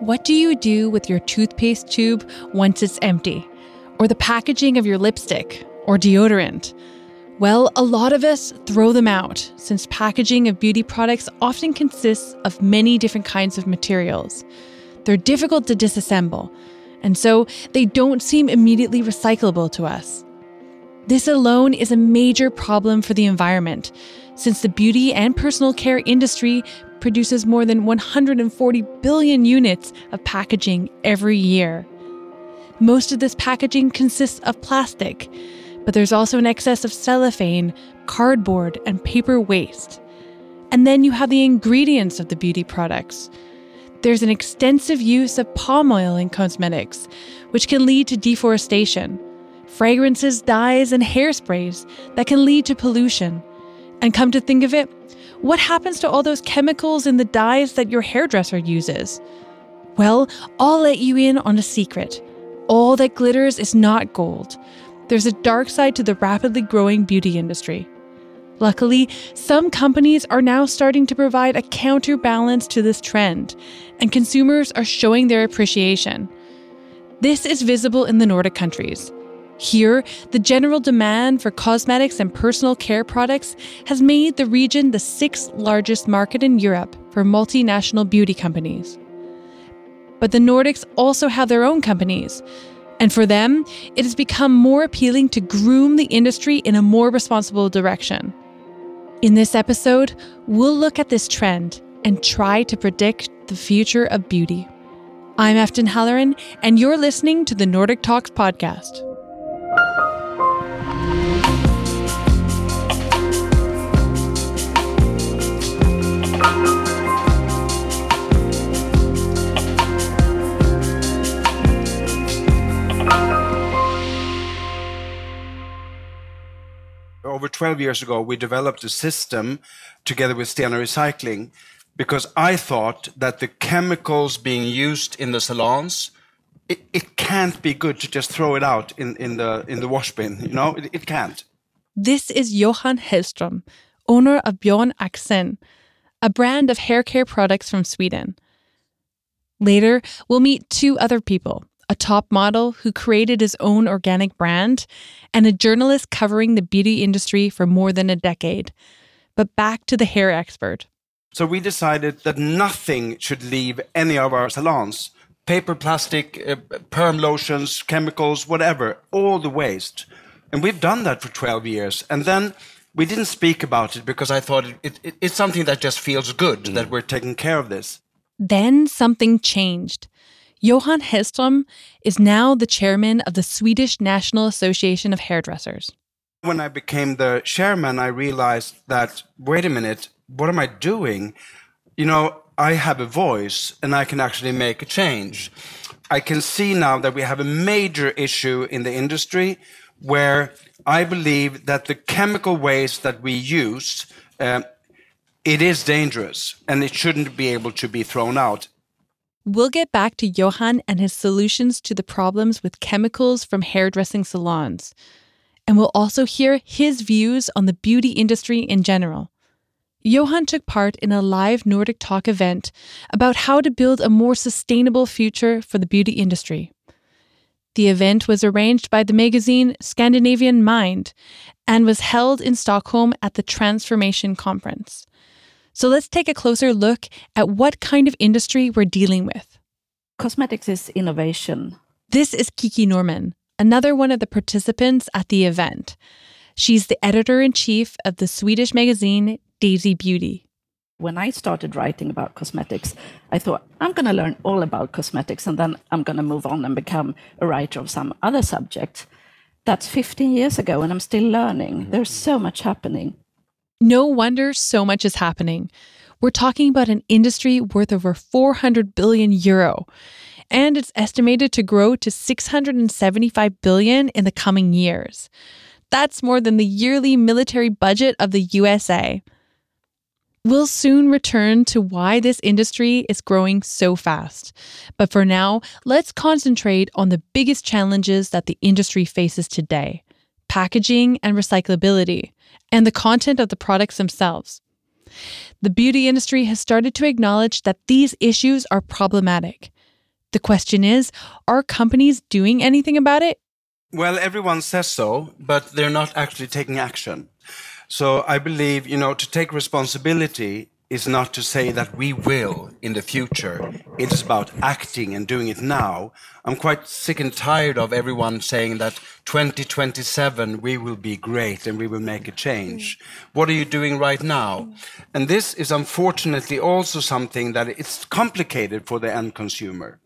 What do you do with your toothpaste tube once it's empty? Or the packaging of your lipstick or deodorant? Well, a lot of us throw them out since packaging of beauty products often consists of many different kinds of materials. They're difficult to disassemble, and so they don't seem immediately recyclable to us. This alone is a major problem for the environment, since the beauty and personal care industry produces more than 140 billion units of packaging every year. Most of this packaging consists of plastic but there's also an excess of cellophane, cardboard, and paper waste. And then you have the ingredients of the beauty products. There's an extensive use of palm oil in cosmetics, which can lead to deforestation, fragrances, dyes, and hairsprays that can lead to pollution. And come to think of it, what happens to all those chemicals in the dyes that your hairdresser uses? Well, I'll let you in on a secret. All that glitters is not gold there's a dark side to the rapidly growing beauty industry. Luckily, some companies are now starting to provide a counterbalance to this trend, and consumers are showing their appreciation. This is visible in the Nordic countries. Here, the general demand for cosmetics and personal care products has made the region the sixth largest market in Europe for multinational beauty companies. But the Nordics also have their own companies, and for them, it has become more appealing to groom the industry in a more responsible direction. In this episode, we'll look at this trend and try to predict the future of beauty. I'm Afton Halloran, and you're listening to the Nordic Talks podcast. Over 12 years ago, we developed a system together with Stena Recycling because I thought that the chemicals being used in the salons, it, it can't be good to just throw it out in, in, the, in the wash bin. You know, it, it can't. This is Johan Hellström, owner of Bjorn Axen, a brand of hair care products from Sweden. Later, we'll meet two other people a top model who created his own organic brand, and a journalist covering the beauty industry for more than a decade. But back to the hair expert. So we decided that nothing should leave any of our salons paper, plastic, uh, perm lotions, chemicals, whatever, all the waste. And we've done that for 12 years. And then we didn't speak about it because I thought it, it, it's something that just feels good mm. that we're taking care of this. Then something changed. Johan Hellström is now the chairman of the Swedish National Association of Hairdressers. When I became the chairman, I realized that wait a minute, what am I doing? You know, I have a voice and I can actually make a change. I can see now that we have a major issue in the industry where I believe that the chemical waste that we use, uh, it is dangerous and it shouldn't be able to be thrown out. We'll get back to Johan and his solutions to the problems with chemicals from hairdressing salons. And we'll also hear his views on the beauty industry in general. Johan took part in a live Nordic Talk event about how to build a more sustainable future for the beauty industry. The event was arranged by the magazine Scandinavian Mind and was held in Stockholm at the Transformation Conference. So let's take a closer look at what kind of industry we're dealing with. Cosmetics is innovation. This is Kiki Norman, another one of the participants at the event. She's the editor in chief of the Swedish magazine Daisy Beauty. When I started writing about cosmetics, I thought, I'm going to learn all about cosmetics and then I'm going to move on and become a writer of some other subject. That's 15 years ago, and I'm still learning. Mm-hmm. There's so much happening. No wonder so much is happening. We're talking about an industry worth over 400 billion euro, and it's estimated to grow to 675 billion in the coming years. That's more than the yearly military budget of the USA. We'll soon return to why this industry is growing so fast. But for now, let's concentrate on the biggest challenges that the industry faces today packaging and recyclability and the content of the products themselves. The beauty industry has started to acknowledge that these issues are problematic, The question is are companies doing anything about it? Well, everyone says so, but they're not actually taking action. So I believe, you know, to take responsibility is not to say that we will in the future. It is about acting and doing it now. I'm quite sick and tired of everyone saying that 2027 we will be great and we will make a change. What are you doing right now? And this is unfortunately also something that it's complicated for the end consumer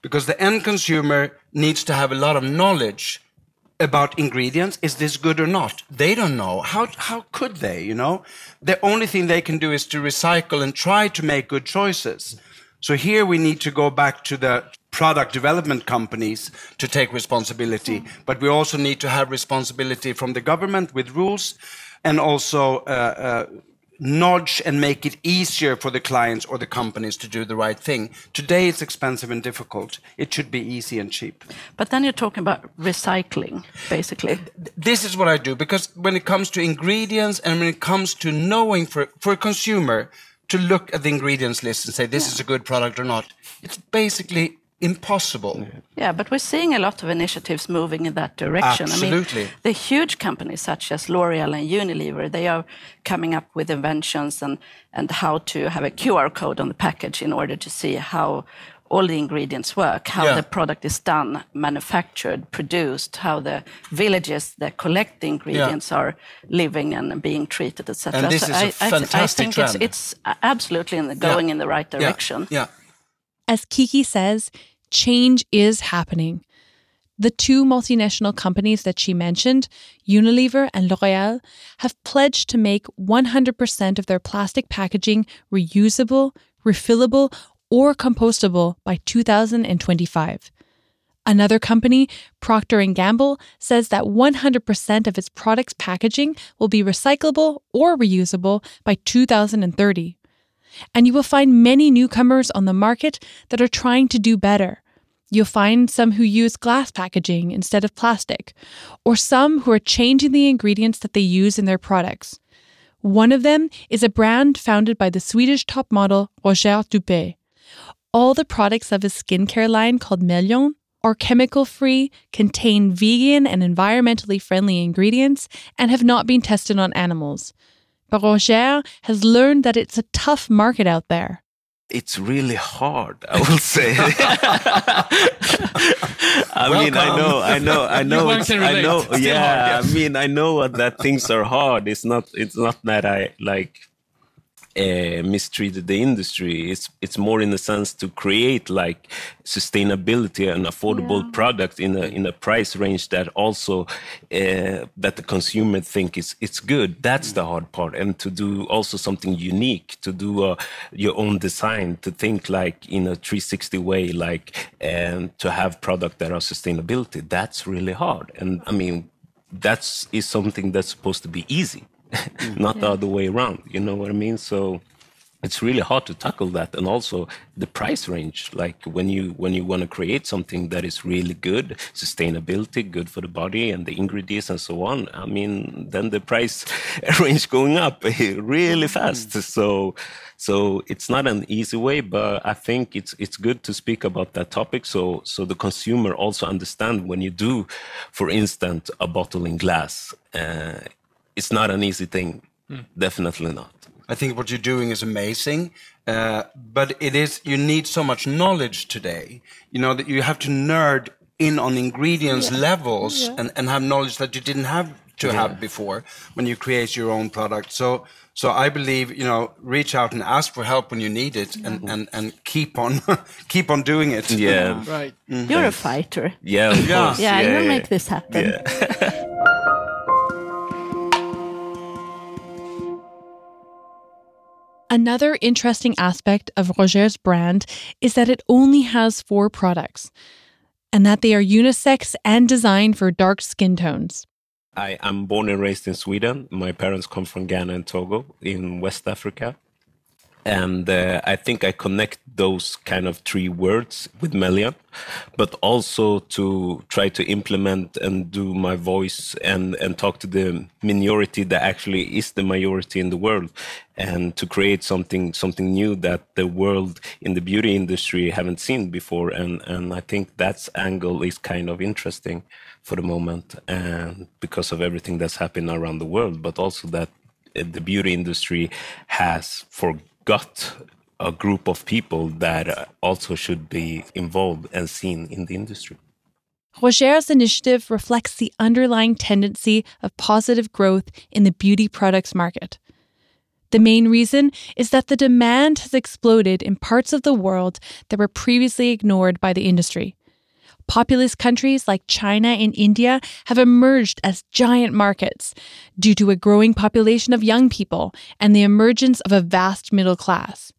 because the end consumer needs to have a lot of knowledge about ingredients. Is this good or not? They don't know. How, how could they, you know? The only thing they can do is to recycle and try to make good choices. So here we need to go back to the product development companies to take responsibility, but we also need to have responsibility from the government with rules and also uh, uh, nudge and make it easier for the clients or the companies to do the right thing. Today it's expensive and difficult. It should be easy and cheap. But then you're talking about recycling, basically. This is what I do because when it comes to ingredients and when it comes to knowing for, for a consumer to look at the ingredients list and say this yeah. is a good product or not, it's basically impossible. Yeah, but we're seeing a lot of initiatives moving in that direction. Absolutely. I mean, the huge companies such as L'Oreal and Unilever, they are coming up with inventions and, and how to have a QR code on the package in order to see how all the ingredients work, how yeah. the product is done, manufactured, produced, how the villages that collect the ingredients yeah. are living and being treated, etc. And this so is I, a fantastic I, I think trend. It's, it's absolutely in the, going yeah. in the right direction. yeah. As Kiki says, change is happening. The two multinational companies that she mentioned, Unilever and L'Oreal, have pledged to make 100% of their plastic packaging reusable, refillable, or compostable by 2025. Another company, Procter & Gamble, says that 100% of its products' packaging will be recyclable or reusable by 2030. And you will find many newcomers on the market that are trying to do better. You'll find some who use glass packaging instead of plastic, or some who are changing the ingredients that they use in their products. One of them is a brand founded by the Swedish top model Roger Dubuis. All the products of his skincare line called Melion are chemical free, contain vegan and environmentally friendly ingredients, and have not been tested on animals. But Roger has learned that it's a tough market out there it's really hard i will say i Welcome. mean i know i know i know i know yeah hard, yes. i mean i know that things are hard it's not it's not that i like uh, mistreated the industry. It's it's more in the sense to create like sustainability and affordable yeah. product in a in a price range that also uh, that the consumer think is it's good. That's the hard part, and to do also something unique, to do uh, your own design, to think like in a 360 way, like and to have product that are sustainability. That's really hard, and I mean that's is something that's supposed to be easy not yeah. the other way around. You know what I mean? So it's really hard to tackle that and also the price range like when you when you want to create something that is really good sustainability good for the body and the ingredients and so on i mean then the price range going up really fast mm. so so it's not an easy way but i think it's it's good to speak about that topic so so the consumer also understand when you do for instance a bottle in glass uh, it's not an easy thing. Mm. Definitely not. I think what you're doing is amazing, uh, but it is you need so much knowledge today. You know that you have to nerd in on ingredients yeah. levels yeah. And, and have knowledge that you didn't have to yeah. have before when you create your own product. So so I believe you know reach out and ask for help when you need it, and and, and keep on keep on doing it. Yeah, right. Mm -hmm. You're a fighter. Yeah, yeah, yeah. You'll make this happen. Another interesting aspect of Roger's brand is that it only has four products and that they are unisex and designed for dark skin tones. I am born and raised in Sweden. My parents come from Ghana and Togo in West Africa. And uh, I think I connect those kind of three words with Melian, but also to try to implement and do my voice and and talk to the minority that actually is the majority in the world, and to create something something new that the world in the beauty industry haven't seen before, and and I think that angle is kind of interesting for the moment, and because of everything that's happening around the world, but also that the beauty industry has forgot a group of people that also should be involved and seen in the industry. Roger's initiative reflects the underlying tendency of positive growth in the beauty products market. The main reason is that the demand has exploded in parts of the world that were previously ignored by the industry. Populous countries like China and India have emerged as giant markets due to a growing population of young people and the emergence of a vast middle class.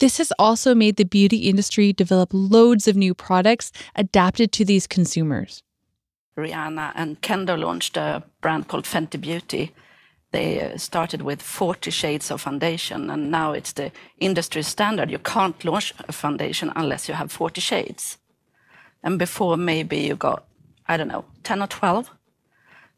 This has also made the beauty industry develop loads of new products adapted to these consumers. Rihanna and Kendo launched a brand called Fenty Beauty. They uh, started with 40 shades of foundation, and now it's the industry standard. You can't launch a foundation unless you have 40 shades. And before, maybe you got, I don't know, 10 or 12.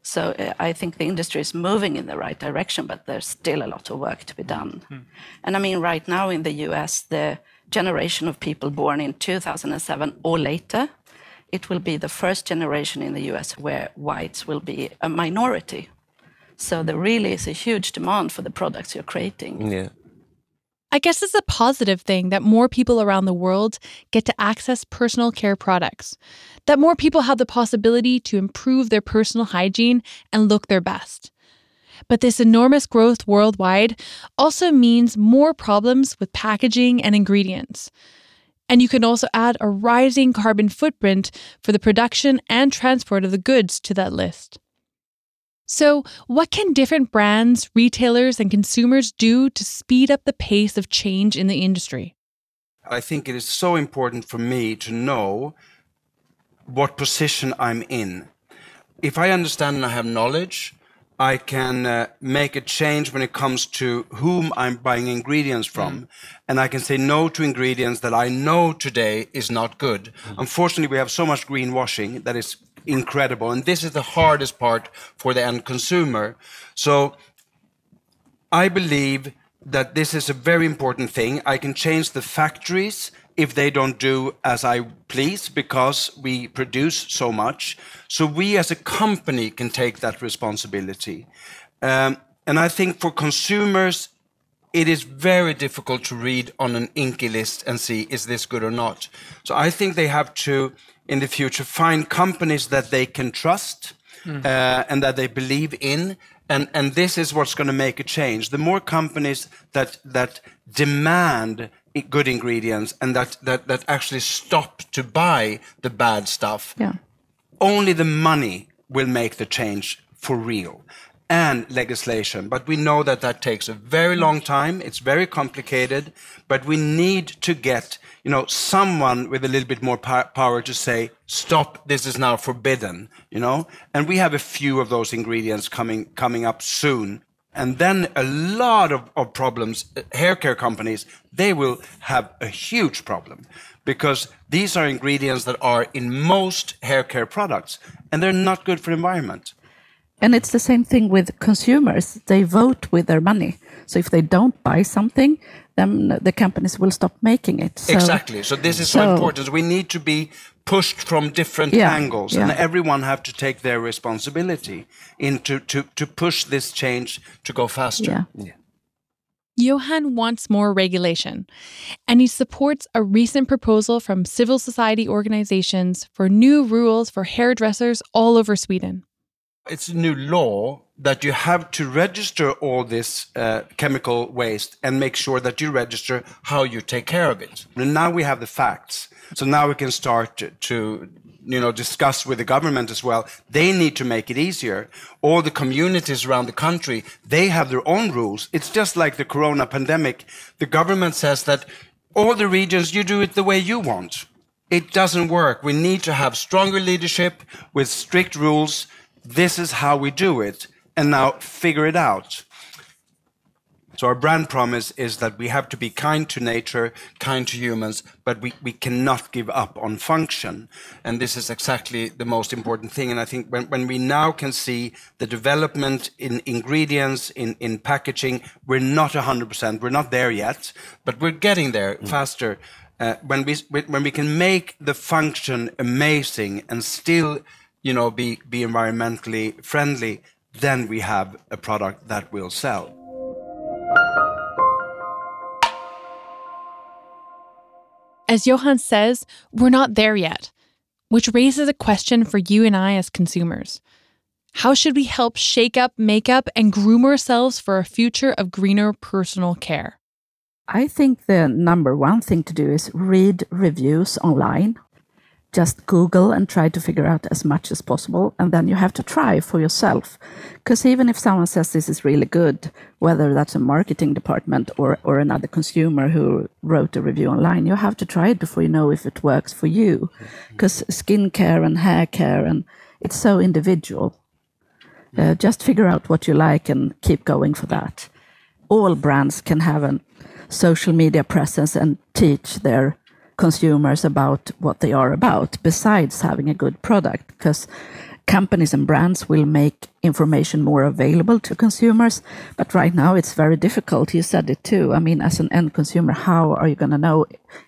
So uh, I think the industry is moving in the right direction, but there's still a lot of work to be done. Mm. And I mean, right now in the US, the generation of people born in 2007 or later, it will be the first generation in the US where whites will be a minority. So there really is a huge demand for the products you're creating. Yeah. I guess it's a positive thing that more people around the world get to access personal care products, that more people have the possibility to improve their personal hygiene and look their best. But this enormous growth worldwide also means more problems with packaging and ingredients. And you can also add a rising carbon footprint for the production and transport of the goods to that list. So, what can different brands, retailers, and consumers do to speed up the pace of change in the industry? I think it is so important for me to know what position I'm in. If I understand and I have knowledge, I can uh, make a change when it comes to whom I'm buying ingredients from. Mm. And I can say no to ingredients that I know today is not good. Mm. Unfortunately, we have so much greenwashing that is incredible. And this is the hardest part for the end consumer. So I believe that this is a very important thing. I can change the factories if they don't do as I please because we produce so much. So we as a company can take that responsibility. Um, and I think for consumers, it is very difficult to read on an INCI list and see is this good or not. So I think they have to in the future find companies that they can trust mm. uh, and that they believe in and and this is what's going to make a change the more companies that that demand good ingredients and that that that actually stop to buy the bad stuff yeah. only the money will make the change for real and legislation. But we know that that takes a very long time. It's very complicated, but we need to get, you know, someone with a little bit more power to say, stop, this is now forbidden, you know? And we have a few of those ingredients coming, coming up soon. And then a lot of, of problems, uh, hair care companies, they will have a huge problem because these are ingredients that are in most hair care products and they're not good for the environment. And it's the same thing with consumers. They vote with their money. So if they don't buy something, then the companies will stop making it. So, exactly. So this is so, so, important. We need to be pushed from different yeah, angles, yeah. and everyone have to take their responsibility into to to push this change to go faster. Yeah. yeah. Johan wants more regulation, and he supports a recent proposal from civil society organizations for new rules for hairdressers all over Sweden it's a new law that you have to register all this uh, chemical waste and make sure that you register how you take care of it. And now we have the facts. So now we can start to, to you know, discuss with the government as well. They need to make it easier. All the communities around the country, they have their own rules. It's just like the corona pandemic. The government says that all the regions, you do it the way you want. It doesn't work. We need to have stronger leadership with strict rules this is how we do it, and now figure it out. So our brand promise is that we have to be kind to nature, kind to humans, but we, we cannot give up on function. And this is exactly the most important thing. And I think when, when we now can see the development in ingredients, in, in packaging, we're not 100%, we're not there yet, but we're getting there mm. faster. Uh, when we when we can make the function amazing and still you know be be environmentally friendly then we have a product that will sell As Johan says, we're not there yet, which raises a question for you and I as consumers. How should we help shake up makeup and groom ourselves for a future of greener personal care? I think the number one thing to do is read reviews online just Google and try to figure out as much as possible. And then you have to try for yourself. Because even if someone says this is really good, whether that's a marketing department or, or another consumer who wrote a review online, you have to try it before you know if it works for you. Because skincare and hair care, and it's so individual. Uh, just figure out what you like and keep going for that. All brands can have a social media presence and teach their consumers about what they are about, besides having a good product, because companies and brands will make information more available to consumers. But right now, it's very difficult. You said it too. I mean, as an end consumer, how are you going to know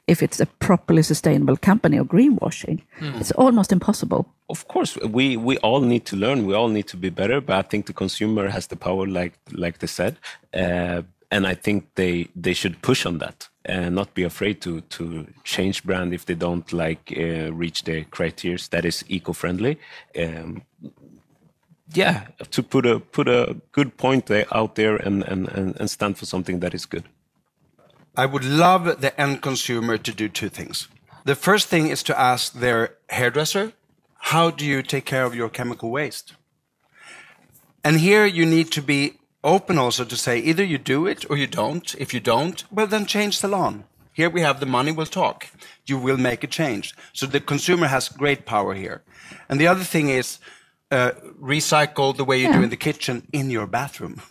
if it's a properly sustainable company or greenwashing? Mm. It's almost impossible. Of course, we we all need to learn. We all need to be better. But I think the consumer has the power, like like they said, uh, and I think they they should push on that and not be afraid to to change brand if they don't like uh, reach the criteria that is eco-friendly. Um, yeah, to put a put a good point out there and, and and stand for something that is good. I would love the end consumer to do two things. The first thing is to ask their hairdresser, how do you take care of your chemical waste? And here you need to be open also to say either you do it or you don't. If you don't, well, then change the lawn. Here we have the money we'll talk. You will make a change. So the consumer has great power here. And the other thing is uh, recycle the way you yeah. do in the kitchen in your bathroom.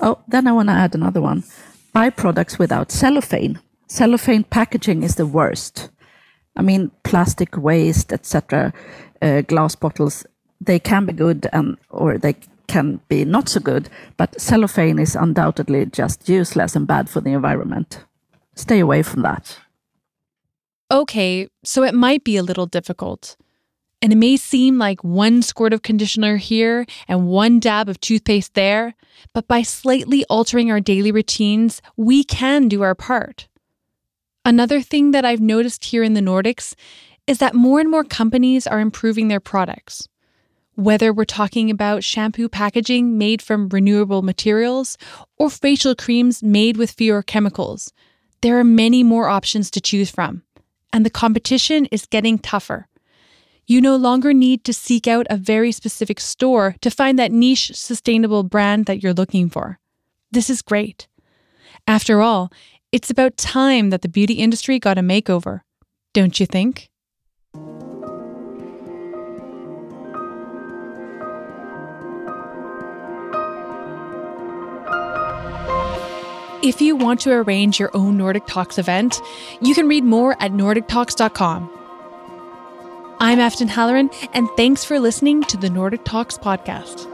Oh, then I want to add another one. Buy products without cellophane. Cellophane packaging is the worst. I mean, plastic waste, etc., uh, glass bottles, they can be good and or they can be not so good, but cellophane is undoubtedly just useless and bad for the environment. Stay away from that. Okay, so it might be a little difficult. And it may seem like one squirt of conditioner here and one dab of toothpaste there, but by slightly altering our daily routines, we can do our part. Another thing that I've noticed here in the Nordics is that more and more companies are improving their products. Whether we're talking about shampoo packaging made from renewable materials or facial creams made with fewer chemicals, there are many more options to choose from, and the competition is getting tougher. You no longer need to seek out a very specific store to find that niche sustainable brand that you're looking for. This is great. After all, it's about time that the beauty industry got a makeover, don't you think? If you want to arrange your own Nordic Talks event, you can read more at NordicTalks.com. I'm Afton Halloran, and thanks for listening to the Nordic Talks podcast.